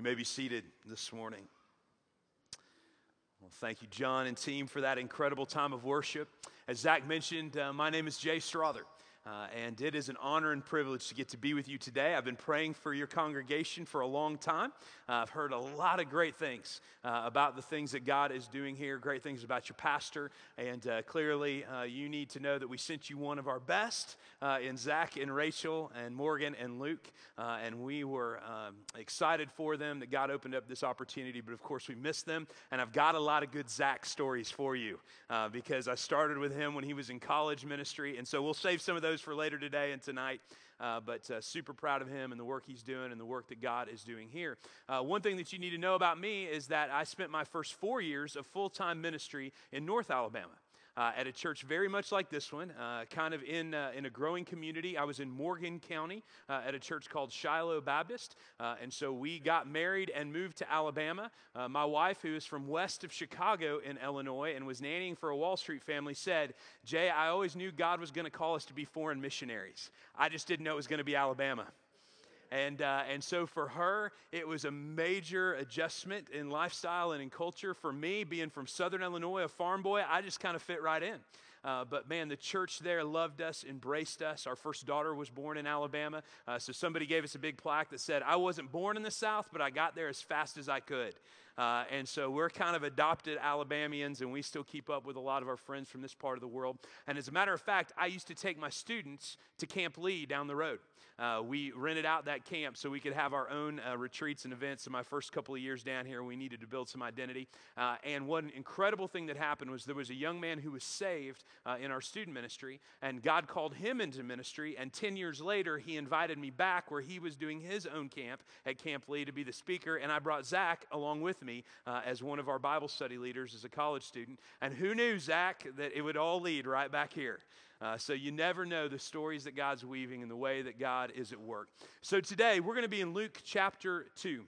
You may be seated this morning. Well, thank you, John and team, for that incredible time of worship. As Zach mentioned, uh, my name is Jay Strother. Uh, and it is an honor and privilege to get to be with you today. I've been praying for your congregation for a long time. Uh, I've heard a lot of great things uh, about the things that God is doing here, great things about your pastor. And uh, clearly, uh, you need to know that we sent you one of our best in Zach and Rachel and Morgan and Luke. and we were um, excited for them that God opened up this opportunity. But of course, we missed them. And I've got a lot of good Zach stories for you because I started with him when he was in college ministry. And so we'll save some of those those for later today and tonight. Uh, but uh, super proud of him and the work he's doing and the work that God is doing here. Uh, one thing that you need to know about me is that I spent my first four years of full time ministry in North Alabama uh, at a church very much like this one, uh, kind of in, uh, in a growing community. I was in Morgan County uh, at a church called Shiloh Baptist. Uh, and so we got married and moved to Alabama. Uh, my wife, who is from west of Chicago in Illinois and was nannying for a Wall Street family, said, Jay, I always knew God was going to call us to be foreign missionaries. I just didn't know it was going to be Alabama. And, uh, and so for her, it was a major adjustment in lifestyle and in culture. For me, being from Southern Illinois, a farm boy, I just kind of fit right in. Uh, but man, the church there loved us, embraced us. Our first daughter was born in Alabama. Uh, so somebody gave us a big plaque that said, I wasn't born in the South, but I got there as fast as I could. Uh, and so we're kind of adopted Alabamians, and we still keep up with a lot of our friends from this part of the world. And as a matter of fact, I used to take my students to Camp Lee down the road. Uh, we rented out that camp so we could have our own uh, retreats and events. In my first couple of years down here, we needed to build some identity. Uh, and one incredible thing that happened was there was a young man who was saved uh, in our student ministry, and God called him into ministry. And 10 years later, he invited me back where he was doing his own camp at Camp Lee to be the speaker. And I brought Zach along with me uh, as one of our Bible study leaders as a college student. And who knew, Zach, that it would all lead right back here? Uh, so you never know the stories that God's weaving and the way that God is at work. So today we're going to be in Luke chapter 2.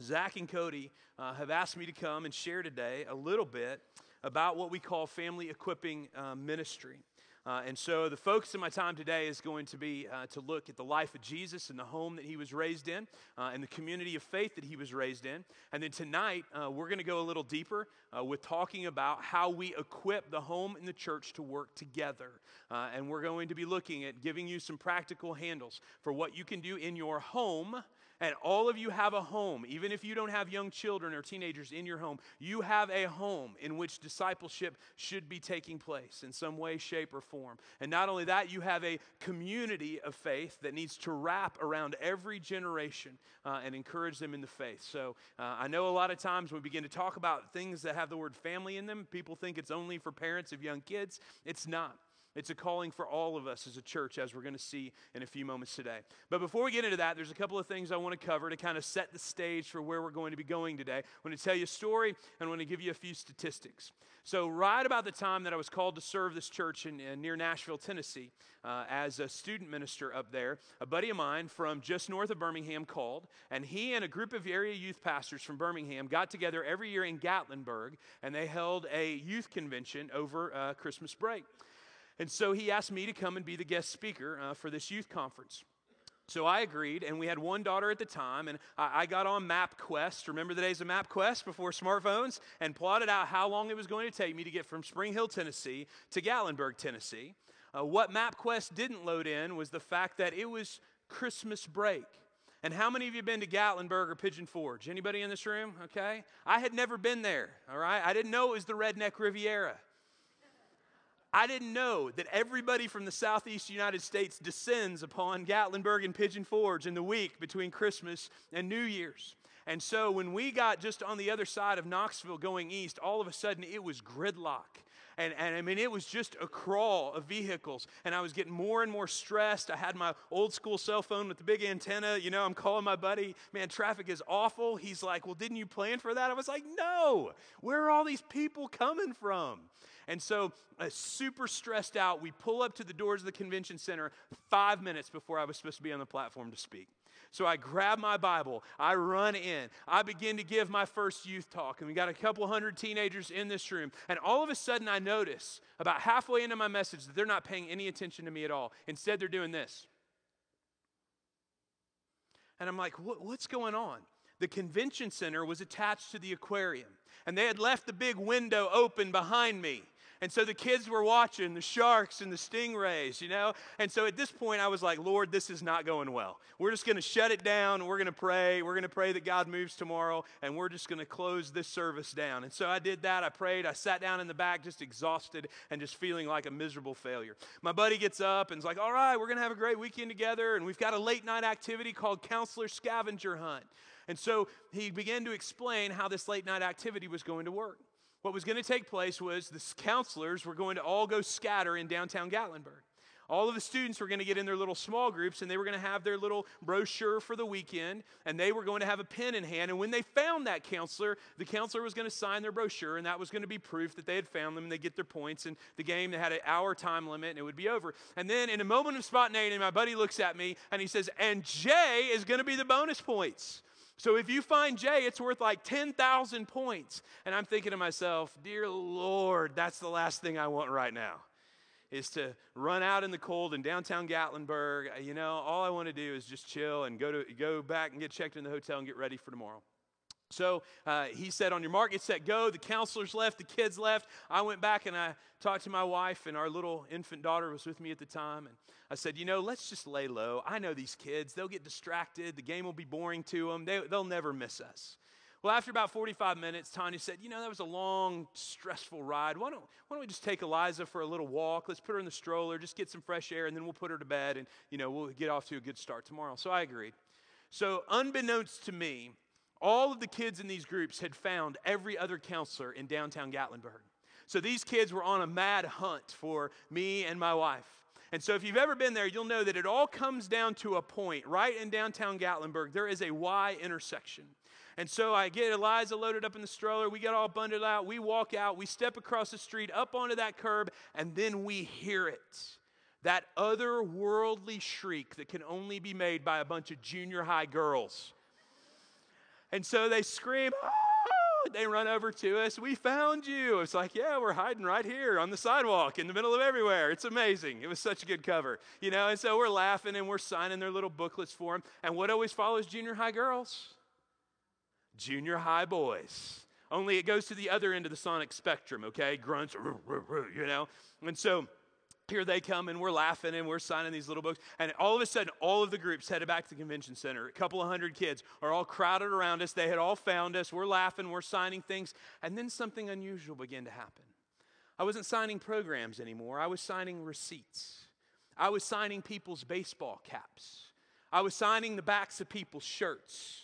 Zach and Cody uh, have asked me to come and share today a little bit about what we call family equipping uh, ministry. Uh, and so the focus of my time today is going to be uh, to look at the life of Jesus and the home that he was raised in uh, and the community of faith that he was raised in. And then tonight, uh, we're going to go a little deeper uh, with talking about how we equip the home and the church to work together. Uh, and we're going to be looking at giving you some practical handles for what you can do in your home and all of you have a home, even if you don't have young children or teenagers in your home, you have a home in which discipleship should be taking place in some way, shape, or form. And not only that, you have a community of faith that needs to wrap around every generation uh, and encourage them in the faith. So uh, I know a lot of times when we begin to talk about things that have the word family in them, people think it's only for parents of young kids. It's not. It's a calling for all of us as a church, as we're going to see in a few moments today. But before we get into that, there's a couple of things I want to cover to kind of set the stage for where we're going to be going today. I want to tell you a story and I want to give you a few statistics. So, right about the time that I was called to serve this church in, in near Nashville, Tennessee, uh, as a student minister up there, a buddy of mine from just north of Birmingham called, and he and a group of area youth pastors from Birmingham got together every year in Gatlinburg, and they held a youth convention over uh, Christmas break. And so he asked me to come and be the guest speaker uh, for this youth conference. So I agreed, and we had one daughter at the time, and I, I got on MapQuest. Remember the days of MapQuest before smartphones? And plotted out how long it was going to take me to get from Spring Hill, Tennessee to Gatlinburg, Tennessee. Uh, what MapQuest didn't load in was the fact that it was Christmas break. And how many of you been to Gatlinburg or Pigeon Forge? Anybody in this room? Okay. I had never been there, all right? I didn't know it was the Redneck Riviera. I didn't know that everybody from the southeast United States descends upon Gatlinburg and Pigeon Forge in the week between Christmas and New Year's. And so when we got just on the other side of Knoxville going east, all of a sudden it was gridlock. And, and I mean, it was just a crawl of vehicles. And I was getting more and more stressed. I had my old school cell phone with the big antenna. You know, I'm calling my buddy, man, traffic is awful. He's like, well, didn't you plan for that? I was like, no. Where are all these people coming from? And so, uh, super stressed out, we pull up to the doors of the convention center five minutes before I was supposed to be on the platform to speak. So I grab my Bible, I run in, I begin to give my first youth talk, and we got a couple hundred teenagers in this room. And all of a sudden, I notice about halfway into my message that they're not paying any attention to me at all. Instead, they're doing this. And I'm like, what's going on? the convention center was attached to the aquarium, and they had left the big window open behind me. And so the kids were watching the sharks and the stingrays, you know? And so at this point, I was like, Lord, this is not going well. We're just going to shut it down. We're going to pray. We're going to pray that God moves tomorrow, and we're just going to close this service down. And so I did that. I prayed. I sat down in the back, just exhausted and just feeling like a miserable failure. My buddy gets up and is like, All right, we're going to have a great weekend together. And we've got a late night activity called Counselor Scavenger Hunt. And so he began to explain how this late night activity was going to work what was going to take place was the counselors were going to all go scatter in downtown Gatlinburg. All of the students were going to get in their little small groups and they were going to have their little brochure for the weekend and they were going to have a pen in hand. And when they found that counselor, the counselor was going to sign their brochure and that was going to be proof that they had found them and they get their points. And the game, they had an hour time limit and it would be over. And then in a moment of spontaneity, my buddy looks at me and he says, And Jay is going to be the bonus points. So if you find Jay, it's worth like 10,000 points. And I'm thinking to myself, dear Lord, that's the last thing I want right now is to run out in the cold in downtown Gatlinburg. You know, all I want to do is just chill and go to go back and get checked in the hotel and get ready for tomorrow. So uh, he said, On your mark, get set, go. The counselors left, the kids left. I went back and I talked to my wife, and our little infant daughter was with me at the time. And I said, You know, let's just lay low. I know these kids. They'll get distracted. The game will be boring to them. They, they'll never miss us. Well, after about 45 minutes, Tanya said, You know, that was a long, stressful ride. Why don't, why don't we just take Eliza for a little walk? Let's put her in the stroller, just get some fresh air, and then we'll put her to bed, and, you know, we'll get off to a good start tomorrow. So I agreed. So, unbeknownst to me, all of the kids in these groups had found every other counselor in downtown Gatlinburg. So these kids were on a mad hunt for me and my wife. And so, if you've ever been there, you'll know that it all comes down to a point right in downtown Gatlinburg. There is a Y intersection. And so I get Eliza loaded up in the stroller. We get all bundled out. We walk out. We step across the street up onto that curb, and then we hear it. That otherworldly shriek that can only be made by a bunch of junior high girls. And so they scream, oh! they run over to us. We found you. It's like, yeah, we're hiding right here on the sidewalk in the middle of everywhere. It's amazing. It was such a good cover, you know. And so we're laughing and we're signing their little booklets for them. And what always follows junior high girls? Junior high boys. Only it goes to the other end of the sonic spectrum, okay? Grunts, you know. And so here they come and we're laughing and we're signing these little books. And all of a sudden, all of the groups headed back to the convention center. A couple of hundred kids are all crowded around us. They had all found us. We're laughing, we're signing things. And then something unusual began to happen. I wasn't signing programs anymore, I was signing receipts. I was signing people's baseball caps. I was signing the backs of people's shirts.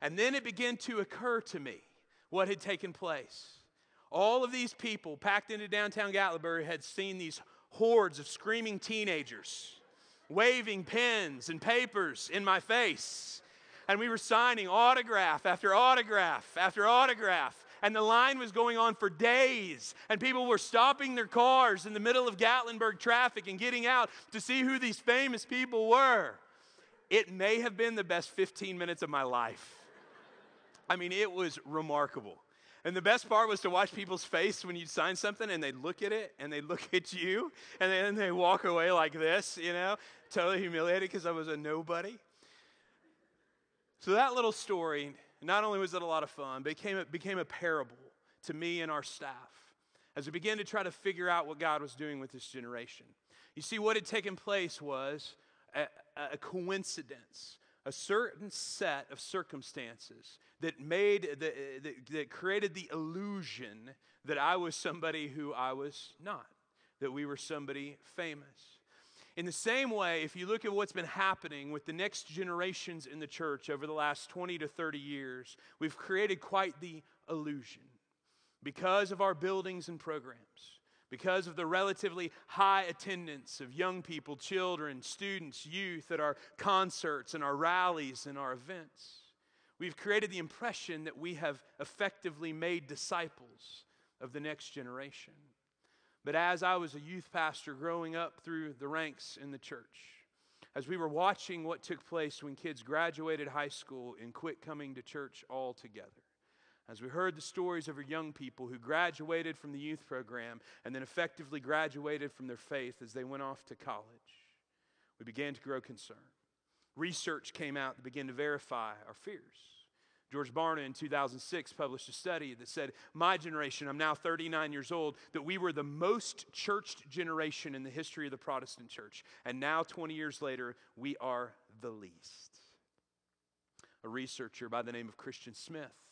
And then it began to occur to me what had taken place. All of these people packed into downtown Gatlinburg had seen these hordes of screaming teenagers waving pens and papers in my face. And we were signing autograph after autograph after autograph. And the line was going on for days. And people were stopping their cars in the middle of Gatlinburg traffic and getting out to see who these famous people were. It may have been the best 15 minutes of my life. I mean, it was remarkable. And the best part was to watch people's face when you'd sign something and they'd look at it and they'd look at you and then they walk away like this, you know, totally humiliated because I was a nobody. So that little story, not only was it a lot of fun, but it became, it became a parable to me and our staff as we began to try to figure out what God was doing with this generation. You see, what had taken place was a, a coincidence a certain set of circumstances that made that, uh, that, that, created the illusion that I was somebody who I was not, that we were somebody famous. In the same way, if you look at what's been happening with the next generations in the church over the last 20 to 30 years, we've created quite the illusion because of our buildings and programs because of the relatively high attendance of young people, children, students, youth at our concerts and our rallies and our events. We've created the impression that we have effectively made disciples of the next generation. But as I was a youth pastor growing up through the ranks in the church, as we were watching what took place when kids graduated high school and quit coming to church altogether, as we heard the stories of our young people who graduated from the youth program and then effectively graduated from their faith as they went off to college, we began to grow concerned. Research came out that began to verify our fears. George Barna in 2006 published a study that said, My generation, I'm now 39 years old, that we were the most churched generation in the history of the Protestant church. And now, 20 years later, we are the least. A researcher by the name of Christian Smith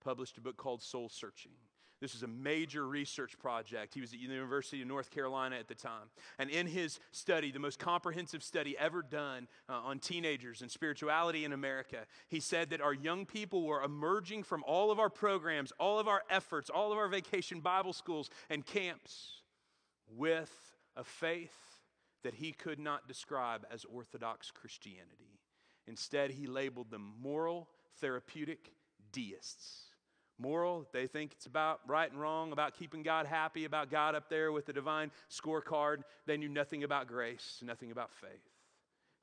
published a book called Soul Searching. This was a major research project. He was at the University of North Carolina at the time. And in his study, the most comprehensive study ever done uh, on teenagers and spirituality in America, he said that our young people were emerging from all of our programs, all of our efforts, all of our vacation Bible schools and camps with a faith that he could not describe as Orthodox Christianity. Instead, he labeled them moral, therapeutic deists moral. They think it's about right and wrong, about keeping God happy, about God up there with the divine scorecard. They knew nothing about grace, nothing about faith.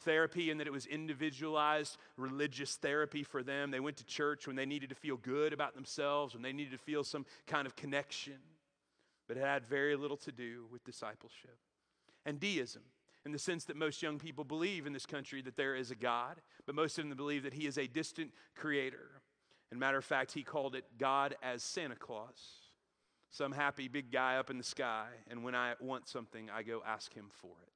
Therapy, and that it was individualized religious therapy for them. They went to church when they needed to feel good about themselves, when they needed to feel some kind of connection. But it had very little to do with discipleship. And deism, in the sense that most young people believe in this country that there is a God, but most of them believe that He is a distant creator and matter of fact, he called it God as Santa Claus, some happy big guy up in the sky. And when I want something, I go ask him for it.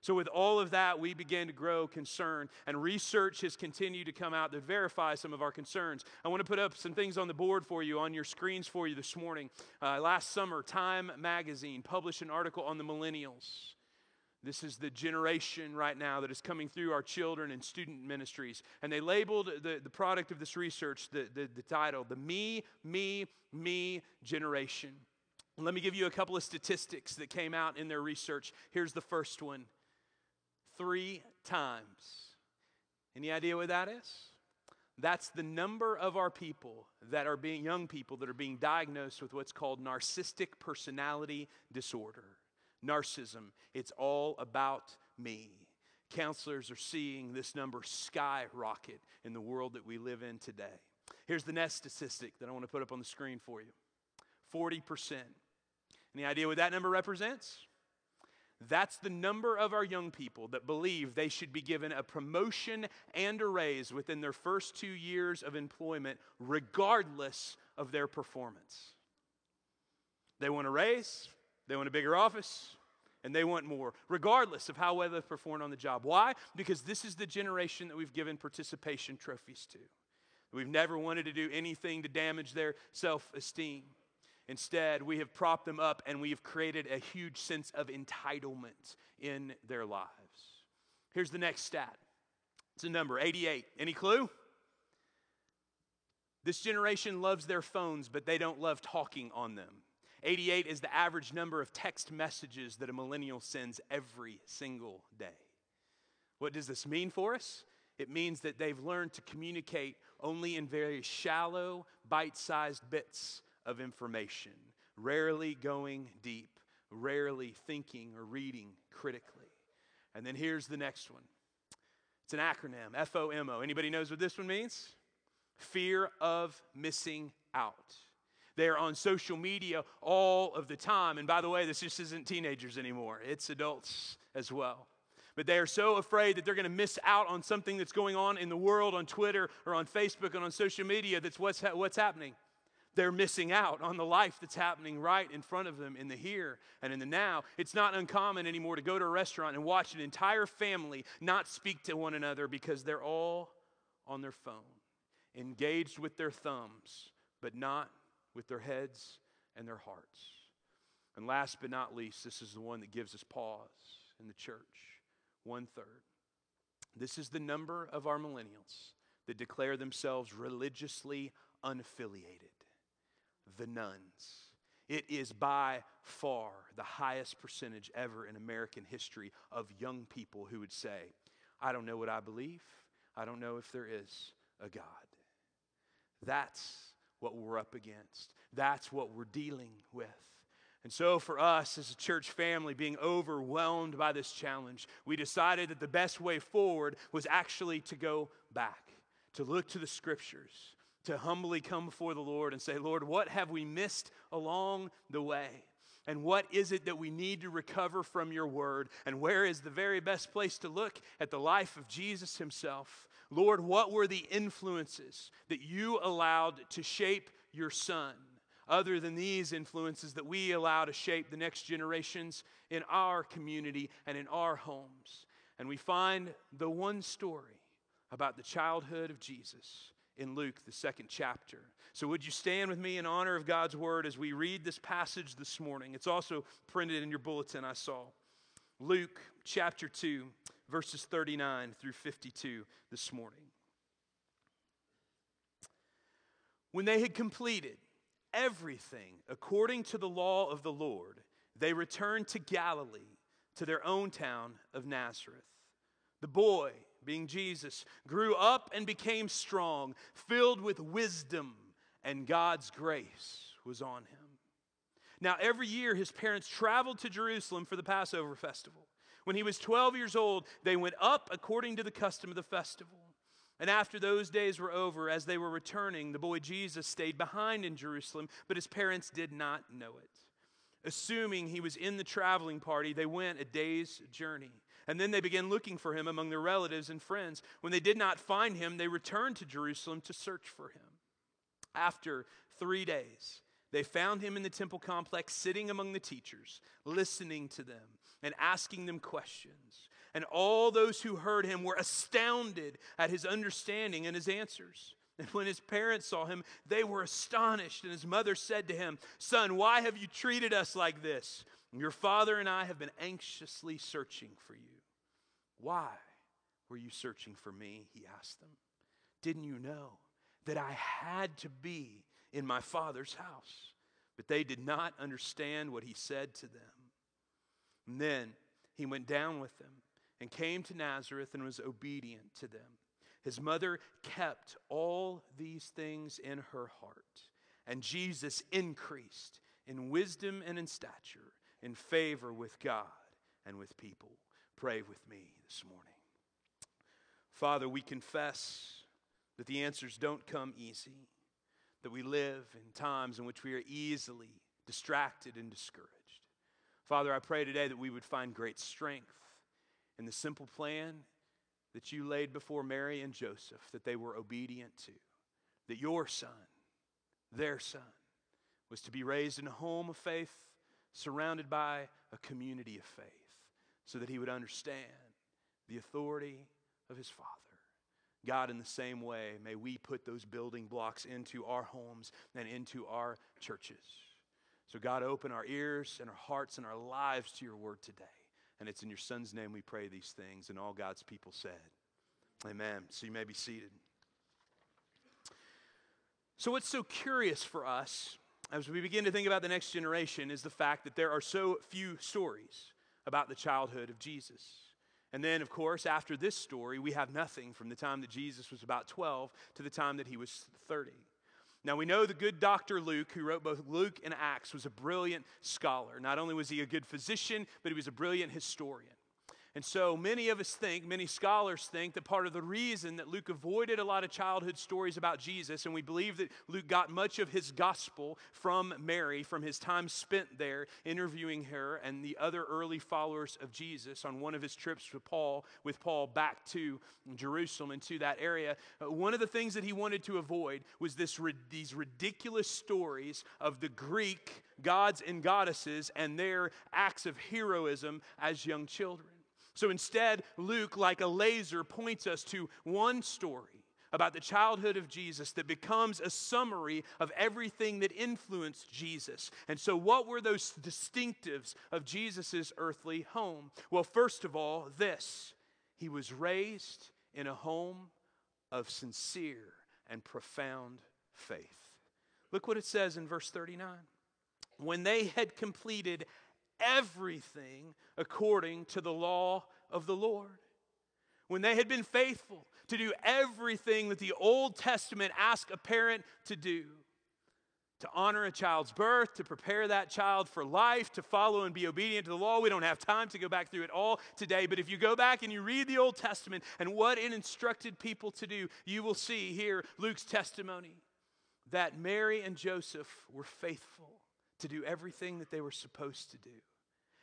So, with all of that, we began to grow concern, and research has continued to come out to verify some of our concerns. I want to put up some things on the board for you, on your screens for you this morning. Uh, last summer, Time Magazine published an article on the millennials. This is the generation right now that is coming through our children and student ministries. And they labeled the, the product of this research, the, the, the title, the Me, Me, Me generation. let me give you a couple of statistics that came out in their research. Here's the first one three times. Any idea what that is? That's the number of our people that are being, young people that are being diagnosed with what's called narcissistic personality disorder narcissism. It's all about me. Counselors are seeing this number skyrocket in the world that we live in today. Here's the next statistic that I want to put up on the screen for you 40%. Any idea what that number represents? That's the number of our young people that believe they should be given a promotion and a raise within their first two years of employment, regardless of their performance. They want a raise, they want a bigger office and they want more, regardless of how well they've performed on the job. Why? Because this is the generation that we've given participation trophies to. We've never wanted to do anything to damage their self esteem. Instead, we have propped them up and we have created a huge sense of entitlement in their lives. Here's the next stat it's a number 88. Any clue? This generation loves their phones, but they don't love talking on them. 88 is the average number of text messages that a millennial sends every single day. What does this mean for us? It means that they've learned to communicate only in very shallow, bite sized bits of information, rarely going deep, rarely thinking or reading critically. And then here's the next one it's an acronym FOMO. Anybody knows what this one means? Fear of missing out. They're on social media all of the time. And by the way, this just isn't teenagers anymore, it's adults as well. But they are so afraid that they're going to miss out on something that's going on in the world on Twitter or on Facebook and on social media that's what's, ha- what's happening. They're missing out on the life that's happening right in front of them in the here and in the now. It's not uncommon anymore to go to a restaurant and watch an entire family not speak to one another because they're all on their phone, engaged with their thumbs, but not with their heads and their hearts. And last but not least, this is the one that gives us pause in the church one third. This is the number of our millennials that declare themselves religiously unaffiliated the nones. It is by far the highest percentage ever in American history of young people who would say, I don't know what I believe. I don't know if there is a God. That's what we're up against. That's what we're dealing with. And so, for us as a church family, being overwhelmed by this challenge, we decided that the best way forward was actually to go back, to look to the scriptures, to humbly come before the Lord and say, Lord, what have we missed along the way? And what is it that we need to recover from your word? And where is the very best place to look at the life of Jesus himself? Lord, what were the influences that you allowed to shape your son? Other than these influences that we allow to shape the next generations in our community and in our homes. And we find the one story about the childhood of Jesus in Luke, the second chapter. So, would you stand with me in honor of God's word as we read this passage this morning? It's also printed in your bulletin, I saw. Luke chapter 2, verses 39 through 52 this morning. When they had completed everything according to the law of the Lord, they returned to Galilee, to their own town of Nazareth. The boy, being Jesus, grew up and became strong, filled with wisdom, and God's grace was on him. Now, every year, his parents traveled to Jerusalem for the Passover festival. When he was 12 years old, they went up according to the custom of the festival. And after those days were over, as they were returning, the boy Jesus stayed behind in Jerusalem, but his parents did not know it. Assuming he was in the traveling party, they went a day's journey. And then they began looking for him among their relatives and friends. When they did not find him, they returned to Jerusalem to search for him. After three days, they found him in the temple complex, sitting among the teachers, listening to them and asking them questions. And all those who heard him were astounded at his understanding and his answers. And when his parents saw him, they were astonished. And his mother said to him, Son, why have you treated us like this? Your father and I have been anxiously searching for you. Why were you searching for me? He asked them. Didn't you know that I had to be in my father's house? But they did not understand what he said to them. And then he went down with them and came to Nazareth and was obedient to them. His mother kept all these things in her heart. And Jesus increased in wisdom and in stature, in favor with God and with people. Pray with me this morning. Father, we confess that the answers don't come easy, that we live in times in which we are easily distracted and discouraged. Father, I pray today that we would find great strength in the simple plan that you laid before Mary and Joseph that they were obedient to. That your son, their son, was to be raised in a home of faith, surrounded by a community of faith, so that he would understand the authority of his Father. God, in the same way, may we put those building blocks into our homes and into our churches. So, God, open our ears and our hearts and our lives to your word today. And it's in your Son's name we pray these things. And all God's people said, Amen. So, you may be seated. So, what's so curious for us as we begin to think about the next generation is the fact that there are so few stories about the childhood of Jesus. And then, of course, after this story, we have nothing from the time that Jesus was about 12 to the time that he was 30. Now, we know the good Dr. Luke, who wrote both Luke and Acts, was a brilliant scholar. Not only was he a good physician, but he was a brilliant historian. And so many of us think, many scholars think, that part of the reason that Luke avoided a lot of childhood stories about Jesus, and we believe that Luke got much of his gospel from Mary, from his time spent there interviewing her and the other early followers of Jesus on one of his trips with Paul, with Paul back to Jerusalem and to that area. Uh, one of the things that he wanted to avoid was this, these ridiculous stories of the Greek gods and goddesses and their acts of heroism as young children. So instead, Luke, like a laser, points us to one story about the childhood of Jesus that becomes a summary of everything that influenced Jesus. And so, what were those distinctives of Jesus' earthly home? Well, first of all, this he was raised in a home of sincere and profound faith. Look what it says in verse 39. When they had completed everything according to the law of the Lord. When they had been faithful to do everything that the Old Testament asked a parent to do to honor a child's birth, to prepare that child for life, to follow and be obedient to the law. We don't have time to go back through it all today, but if you go back and you read the Old Testament and what it instructed people to do, you will see here Luke's testimony that Mary and Joseph were faithful to do everything that they were supposed to do.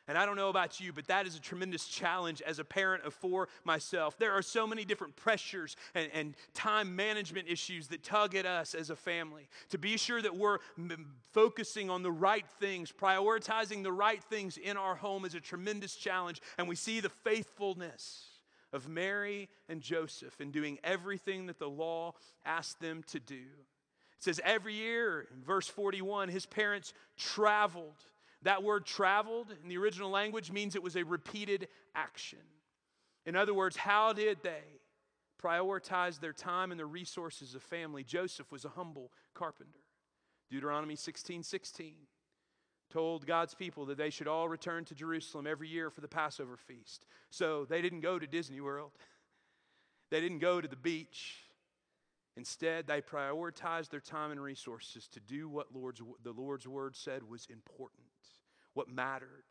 And I don't know about you, but that is a tremendous challenge as a parent of four myself. There are so many different pressures and, and time management issues that tug at us as a family. To be sure that we're m- focusing on the right things, prioritizing the right things in our home is a tremendous challenge. And we see the faithfulness of Mary and Joseph in doing everything that the law asked them to do. It says every year, in verse 41, his parents traveled that word traveled in the original language means it was a repeated action. In other words, how did they prioritize their time and the resources of family? Joseph was a humble carpenter. Deuteronomy 16 16 told God's people that they should all return to Jerusalem every year for the Passover feast. So they didn't go to Disney World, they didn't go to the beach. Instead, they prioritized their time and resources to do what Lord's, the Lord's word said was important what mattered.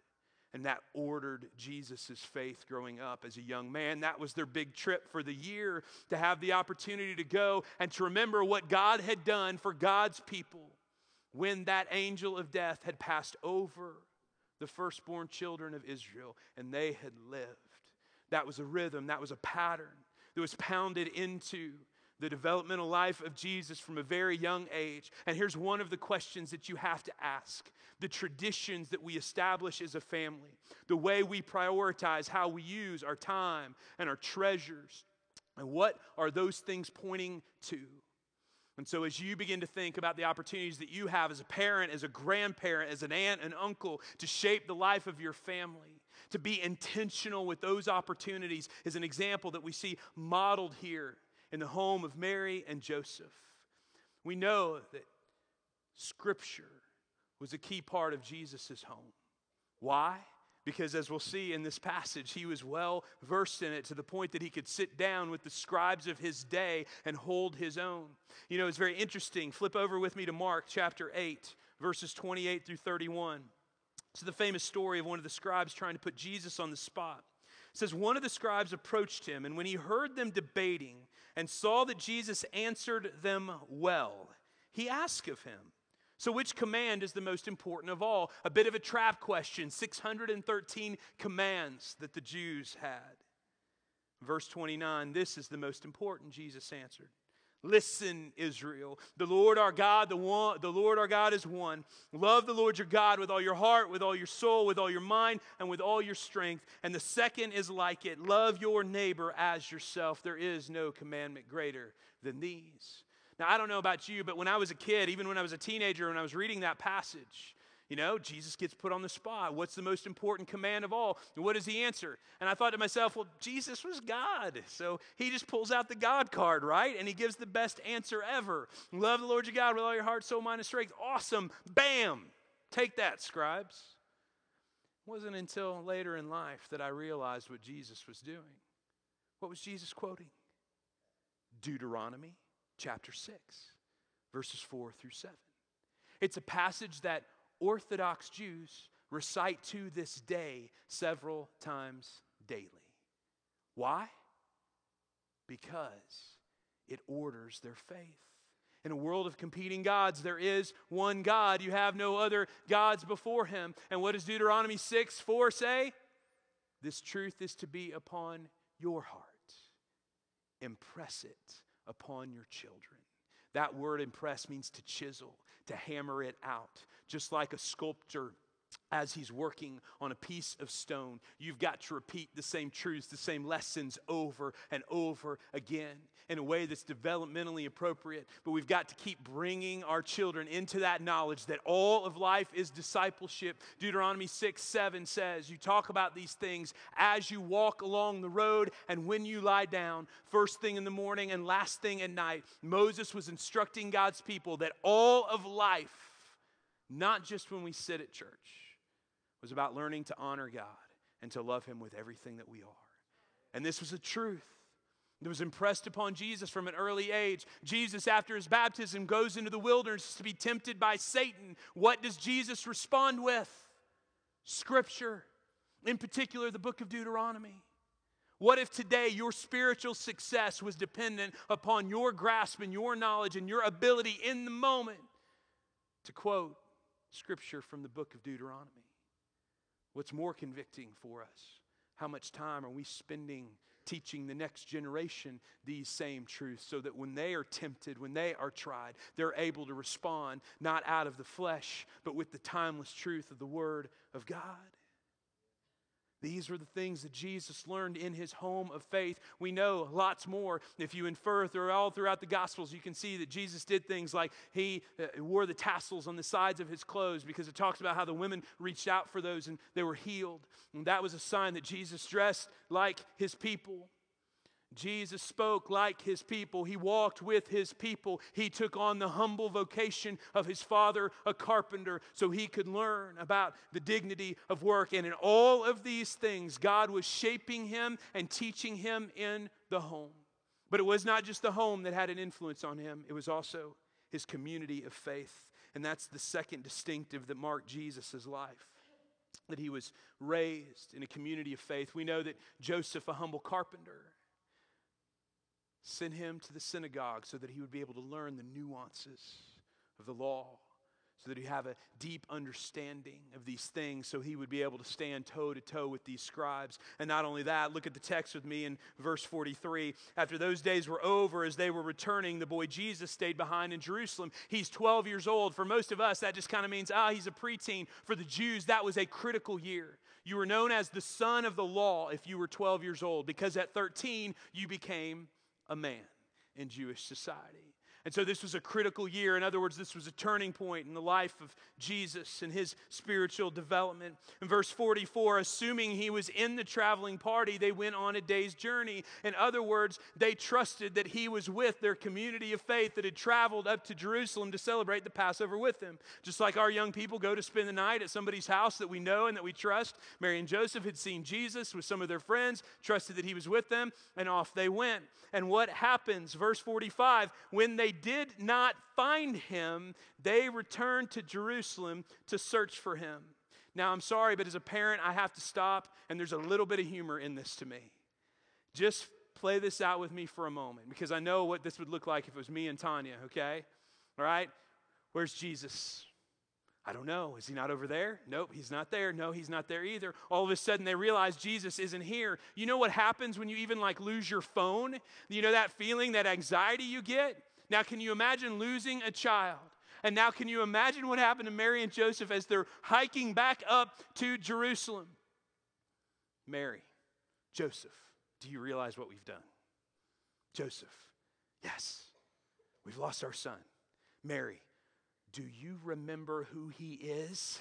And that ordered Jesus' faith growing up as a young man. That was their big trip for the year to have the opportunity to go and to remember what God had done for God's people when that angel of death had passed over the firstborn children of Israel and they had lived. That was a rhythm, that was a pattern that was pounded into the developmental life of Jesus from a very young age. And here's one of the questions that you have to ask the traditions that we establish as a family, the way we prioritize how we use our time and our treasures. And what are those things pointing to? And so, as you begin to think about the opportunities that you have as a parent, as a grandparent, as an aunt, and uncle to shape the life of your family, to be intentional with those opportunities is an example that we see modeled here in the home of Mary and Joseph. We know that Scripture was a key part of Jesus' home. Why? Because as we'll see in this passage, he was well versed in it to the point that he could sit down with the scribes of his day and hold his own. You know, it's very interesting. Flip over with me to Mark chapter 8, verses 28 through 31. It's the famous story of one of the scribes trying to put Jesus on the spot. Says, One of the scribes approached him, and when he heard them debating and saw that Jesus answered them well, he asked of him, so, which command is the most important of all? A bit of a trap question 613 commands that the Jews had. Verse 29 This is the most important, Jesus answered. Listen, Israel. The Lord our God, the, one, the Lord our God is one. Love the Lord your God with all your heart, with all your soul, with all your mind, and with all your strength. And the second is like it love your neighbor as yourself. There is no commandment greater than these. Now, I don't know about you, but when I was a kid, even when I was a teenager, when I was reading that passage, you know, Jesus gets put on the spot. What's the most important command of all? And what does he answer? And I thought to myself, well, Jesus was God. So he just pulls out the God card, right? And he gives the best answer ever. Love the Lord your God with all your heart, soul, mind, and strength. Awesome. Bam. Take that, scribes. It wasn't until later in life that I realized what Jesus was doing. What was Jesus quoting? Deuteronomy chapter 6, verses 4 through 7. It's a passage that Orthodox Jews recite to this day several times daily. Why? Because it orders their faith. In a world of competing gods, there is one God. You have no other gods before him. And what does Deuteronomy 6 4 say? This truth is to be upon your heart. Impress it upon your children. That word impress means to chisel, to hammer it out, just like a sculptor as he's working on a piece of stone. You've got to repeat the same truths, the same lessons over and over again in a way that's developmentally appropriate. But we've got to keep bringing our children into that knowledge that all of life is discipleship. Deuteronomy 6 7 says, You talk about these things as you walk along the road and when you lie down, first thing in the morning and last thing at night. Moses was instructing God's people that all of life not just when we sit at church. It was about learning to honor God and to love Him with everything that we are. And this was a truth that was impressed upon Jesus from an early age. Jesus, after his baptism, goes into the wilderness to be tempted by Satan. What does Jesus respond with? Scripture, in particular, the book of Deuteronomy. What if today your spiritual success was dependent upon your grasp and your knowledge and your ability in the moment to quote scripture from the book of Deuteronomy. What's more convicting for us? How much time are we spending teaching the next generation these same truths so that when they are tempted, when they are tried, they're able to respond not out of the flesh, but with the timeless truth of the Word of God? These were the things that Jesus learned in his home of faith. We know lots more. If you infer through all throughout the Gospels, you can see that Jesus did things like he uh, wore the tassels on the sides of his clothes because it talks about how the women reached out for those and they were healed. And that was a sign that Jesus dressed like his people. Jesus spoke like his people. He walked with his people. He took on the humble vocation of his father, a carpenter, so he could learn about the dignity of work. And in all of these things, God was shaping him and teaching him in the home. But it was not just the home that had an influence on him, it was also his community of faith. And that's the second distinctive that marked Jesus' life. That he was raised in a community of faith. We know that Joseph, a humble carpenter, sent him to the synagogue so that he would be able to learn the nuances of the law, so that he have a deep understanding of these things, so he would be able to stand toe to toe with these scribes. And not only that, look at the text with me in verse 43. After those days were over, as they were returning, the boy Jesus stayed behind in Jerusalem. He's 12 years old. For most of us, that just kind of means, ah, he's a preteen. For the Jews, that was a critical year. You were known as the son of the law if you were 12 years old, because at 13, you became a man in Jewish society. And so this was a critical year. In other words, this was a turning point in the life of Jesus and his spiritual development. In verse 44, assuming he was in the traveling party, they went on a day's journey. In other words, they trusted that he was with their community of faith that had traveled up to Jerusalem to celebrate the Passover with them. Just like our young people go to spend the night at somebody's house that we know and that we trust. Mary and Joseph had seen Jesus with some of their friends, trusted that he was with them, and off they went. And what happens? Verse 45 when they did not find him, they returned to Jerusalem to search for him. Now, I'm sorry, but as a parent, I have to stop, and there's a little bit of humor in this to me. Just play this out with me for a moment because I know what this would look like if it was me and Tanya, okay? All right? Where's Jesus? I don't know. Is he not over there? Nope, he's not there. No, he's not there either. All of a sudden they realize Jesus isn't here. You know what happens when you even like lose your phone? You know that feeling, that anxiety you get? Now, can you imagine losing a child? And now, can you imagine what happened to Mary and Joseph as they're hiking back up to Jerusalem? Mary, Joseph, do you realize what we've done? Joseph, yes, we've lost our son. Mary, do you remember who he is?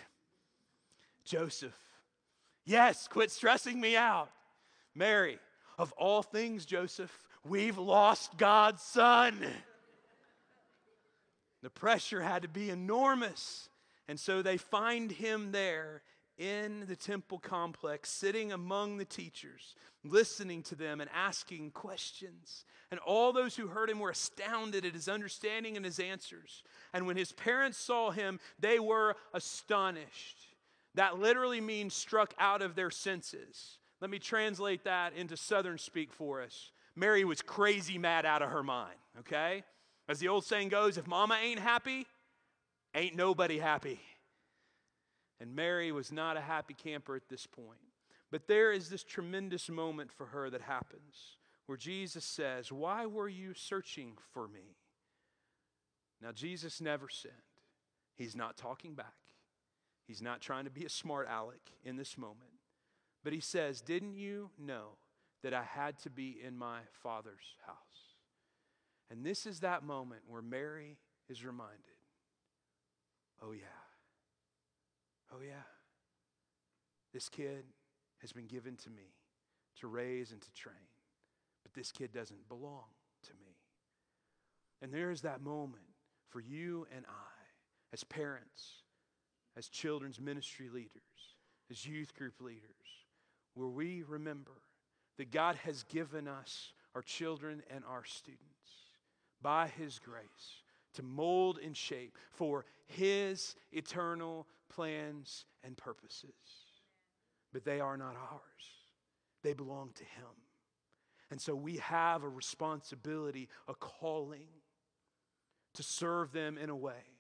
Joseph, yes, quit stressing me out. Mary, of all things, Joseph, we've lost God's son. The pressure had to be enormous. And so they find him there in the temple complex, sitting among the teachers, listening to them and asking questions. And all those who heard him were astounded at his understanding and his answers. And when his parents saw him, they were astonished. That literally means struck out of their senses. Let me translate that into Southern speak for us. Mary was crazy mad out of her mind, okay? As the old saying goes, if mama ain't happy, ain't nobody happy. And Mary was not a happy camper at this point. But there is this tremendous moment for her that happens where Jesus says, Why were you searching for me? Now, Jesus never sinned. He's not talking back. He's not trying to be a smart aleck in this moment. But he says, Didn't you know that I had to be in my Father's house? And this is that moment where Mary is reminded oh, yeah. Oh, yeah. This kid has been given to me to raise and to train, but this kid doesn't belong to me. And there is that moment for you and I, as parents, as children's ministry leaders, as youth group leaders, where we remember that God has given us our children and our students by His grace to mold and shape for His eternal plans and purposes. But they are not ours, they belong to Him. And so we have a responsibility, a calling to serve them in a way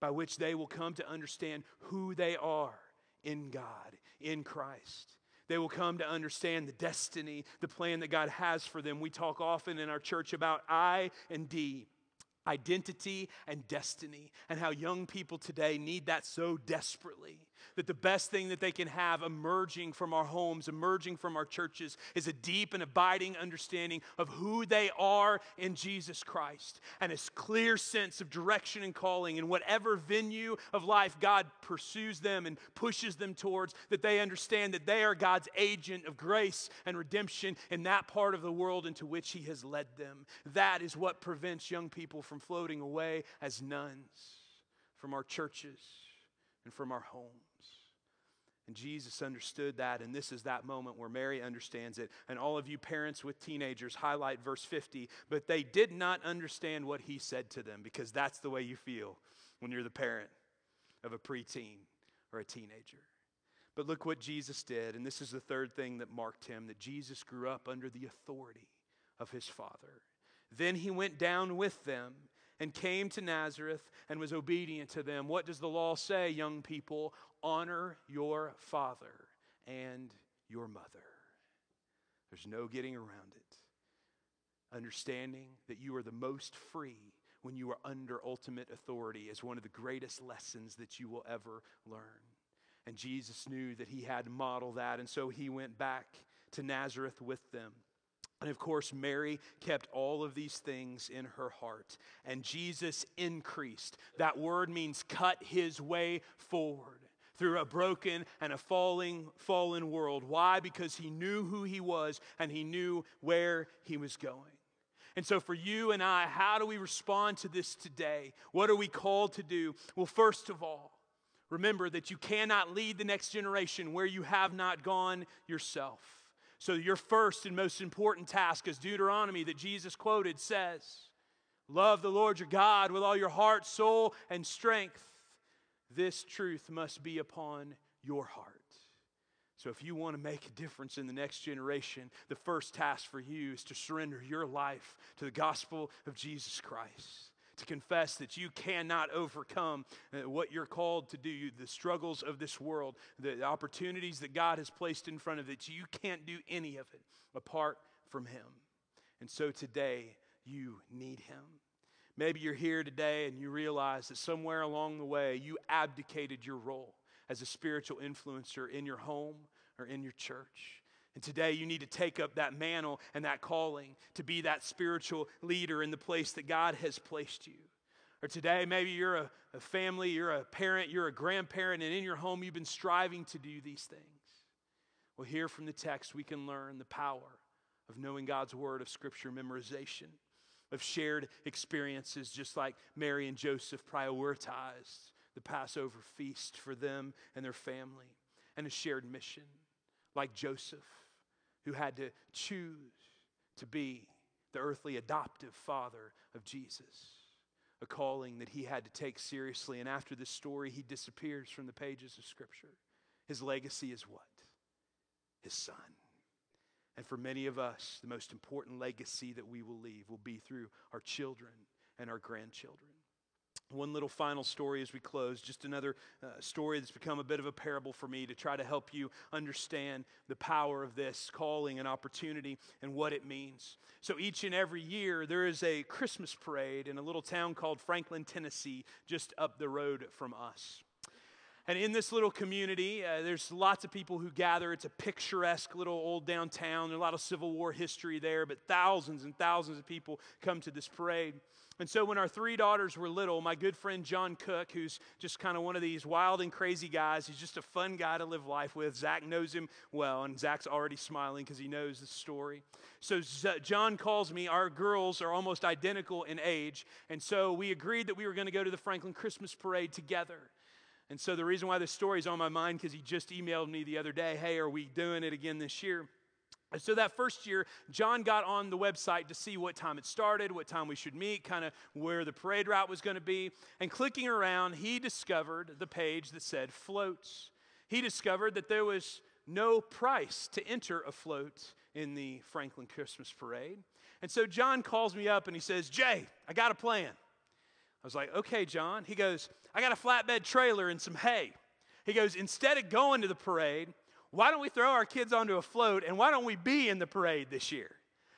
by which they will come to understand who they are in God, in Christ. They will come to understand the destiny, the plan that God has for them. We talk often in our church about I and D identity and destiny, and how young people today need that so desperately that the best thing that they can have emerging from our homes, emerging from our churches, is a deep and abiding understanding of who they are in Jesus Christ and a clear sense of direction and calling in whatever venue of life God pursues them and pushes them towards, that they understand that they are God's agent of grace and redemption in that part of the world into which He has led them. That is what prevents young people from floating away as nones from our churches and from our homes. And Jesus understood that, and this is that moment where Mary understands it. And all of you parents with teenagers highlight verse 50, but they did not understand what he said to them because that's the way you feel when you're the parent of a preteen or a teenager. But look what Jesus did, and this is the third thing that marked him that Jesus grew up under the authority of his Father. Then he went down with them and came to Nazareth and was obedient to them. What does the law say, young people? Honor your father and your mother. There's no getting around it. Understanding that you are the most free when you are under ultimate authority is one of the greatest lessons that you will ever learn. And Jesus knew that he had to model that, and so he went back to Nazareth with them. And of course, Mary kept all of these things in her heart. And Jesus increased. That word means cut his way forward through a broken and a falling, fallen world. Why? Because he knew who he was and he knew where he was going. And so, for you and I, how do we respond to this today? What are we called to do? Well, first of all, remember that you cannot lead the next generation where you have not gone yourself. So, your first and most important task, as Deuteronomy that Jesus quoted says, love the Lord your God with all your heart, soul, and strength. This truth must be upon your heart. So, if you want to make a difference in the next generation, the first task for you is to surrender your life to the gospel of Jesus Christ to confess that you cannot overcome uh, what you're called to do, the struggles of this world, the opportunities that God has placed in front of it. You can't do any of it apart from Him. And so today, you need Him. Maybe you're here today and you realize that somewhere along the way, you abdicated your role as a spiritual influencer in your home or in your church. And today you need to take up that mantle and that calling to be that spiritual leader in the place that God has placed you. Or today, maybe you're a, a, family, you're a parent, you're a grandparent, and in your home you've been striving to do these things. Well, here from the text, we can learn the power of knowing God's word, of scripture memorization, of shared experiences, just like Mary and Joseph prioritized the Passover feast for them and their family, and a shared mission, like Joseph who had to choose to be the earthly adoptive father of Jesus, a calling that he had to take seriously. And after this story, he disappears from the pages of Scripture. His legacy is what? His son. And for many of us, the most important legacy that we will leave will be through our children and our grandchildren. One little final story as we close, just another uh, story that's become a bit of a parable for me to try to help you understand the power of this calling and opportunity and what it means. So, each and every year, there is a Christmas parade in a little town called Franklin, Tennessee, just up the road from us. And in this little community, uh, there's lots of people who gather. It's a picturesque little old downtown. There's a lot of Civil War history there, but thousands and thousands of people come to this parade. And so when our three daughters were little, my good friend John Cook, who's just kind of one of these wild and crazy guys, he's just a fun guy to live life with. Zach knows him well, and Zach's already smiling because he knows the story. So Z- John calls me. Our girls are almost identical in age, and so we agreed that we were going to go to the Franklin Christmas Parade together. And so the reason why this story is on my mind because he just emailed me the other day, "Hey, are we doing it again this year?" So that first year, John got on the website to see what time it started, what time we should meet, kind of where the parade route was going to be. And clicking around, he discovered the page that said floats. He discovered that there was no price to enter a float in the Franklin Christmas parade. And so John calls me up and he says, Jay, I got a plan. I was like, okay, John. He goes, I got a flatbed trailer and some hay. He goes, instead of going to the parade, why don't we throw our kids onto a float and why don't we be in the parade this year?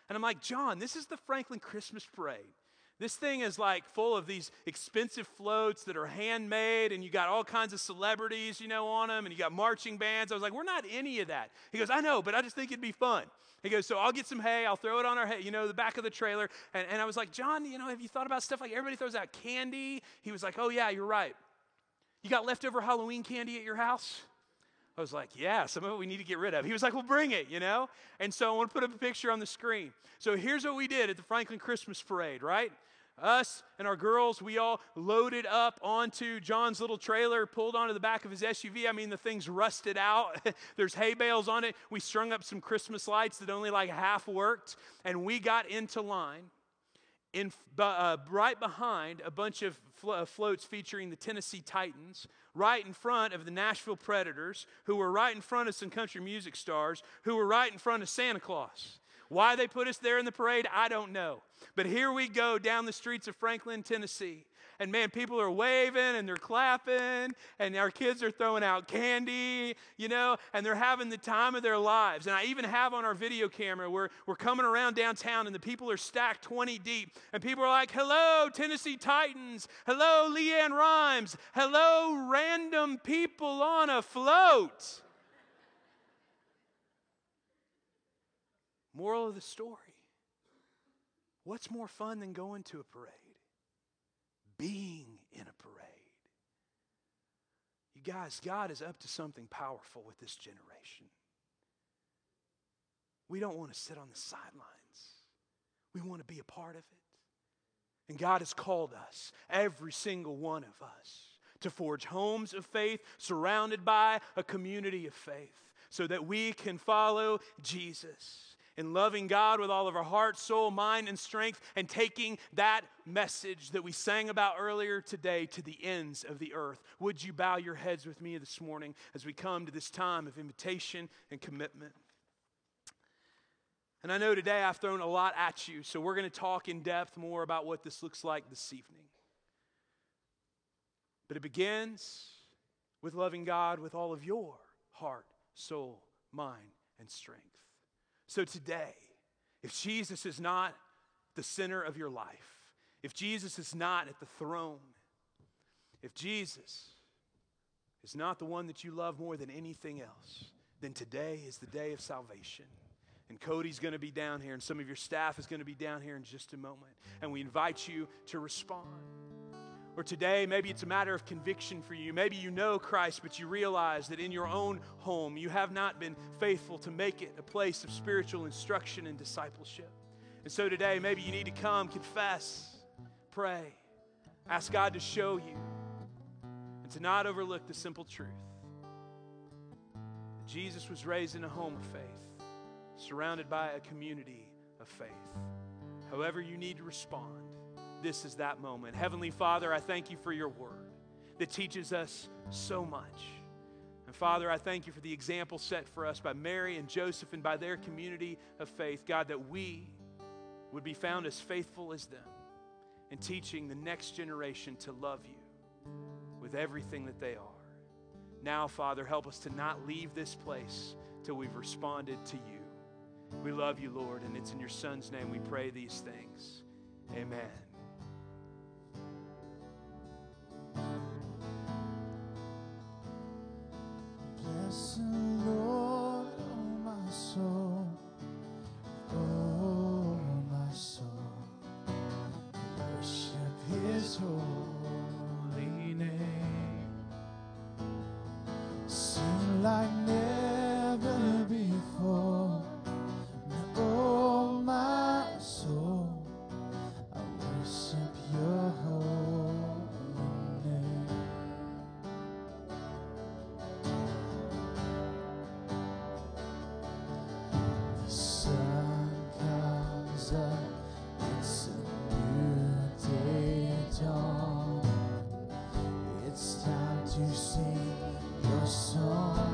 And I'm like, John, this is the Franklin Christmas Parade. This thing is like full of these expensive floats that are handmade, and you got all kinds of celebrities, you know, on them, and you got marching bands. I was like, we're not any of that. He goes, I know, but I just think it'd be fun. He goes, so I'll get some hay, I'll throw it on our hay, you know, the back of the trailer. And, and I was like, John, you know, have you thought about stuff like everybody throws out candy? He was like, oh, yeah, you're right. You got leftover Halloween candy at your house? I was like, yeah, some of it we need to get rid of. He was like, well, bring it, you know? And so I want to put up a picture on the screen. So here's what we did at the Franklin Christmas Parade, right? Us and our girls, we all loaded up onto John's little trailer, pulled onto the back of his SUV. I mean, the thing's rusted out. There's hay bales on it. We strung up some Christmas lights that only like half worked, and we got into line in, uh, right behind a bunch of uh, floats featuring the Tennessee Titans, right in front of the Nashville Predators, who were right in front of some country music stars, who were right in front of Santa Claus. Why they put us there in the parade, I don't know. But here we go down the streets of Franklin, Tennessee. And man, people are waving and they're clapping, and our kids are throwing out candy, you know, and they're having the time of their lives. And I even have on our video camera where we're coming around downtown and the people are stacked 20 deep, and people are like, Hello, Tennessee Titans. Hello, LeAnn Rimes. Hello, random people on a float. Moral of the story what's more fun than going to a parade? being in a parade. You guys, God is up to something powerful with this generation. We don't want to sit on the sidelines, we want to be a part of it. And God has called us, every single one of us, to forge homes of faith surrounded by a community of faith so that we can follow Jesus in loving God with all of our heart, soul, mind, and strength, and taking that message that we sang about earlier today to the ends of the earth. Would you bow your heads with me this morning as we come to this time of invitation and commitment? And I know today I've thrown a lot at you, so we're going to talk in depth more about what this looks like this evening. But it begins with loving God with all of your heart, soul, mind, and strength. So today, if Jesus is not the center of your life, if Jesus is not at the throne, if Jesus is not the one that you love more than anything else, then today is the day of salvation. And Cody's going to be down here, and some of your staff is going to be down here in just a moment. And we invite you to respond. Or today, maybe it's a matter of conviction for you. Maybe you know Christ, but you realize that in your own home, you have not been faithful to make it a place of spiritual instruction and discipleship. And so today, maybe you need to come, confess, pray, ask God to show you, and to not overlook the simple truth. Jesus was raised in a home of faith, surrounded by a community of faith. However, you need to respond this is that moment. Heavenly Father, I thank you for your word that teaches us so much. And Father, I thank you for the example set for us by Mary and Joseph and by their community of faith. God, that we would be found as faithful as them in teaching the next generation to love you with everything that they are. Now, Father, help us to not leave this place till we've responded to you. We love you, Lord, and it's in your Son's name we pray these things. Amen. Bless to sing your song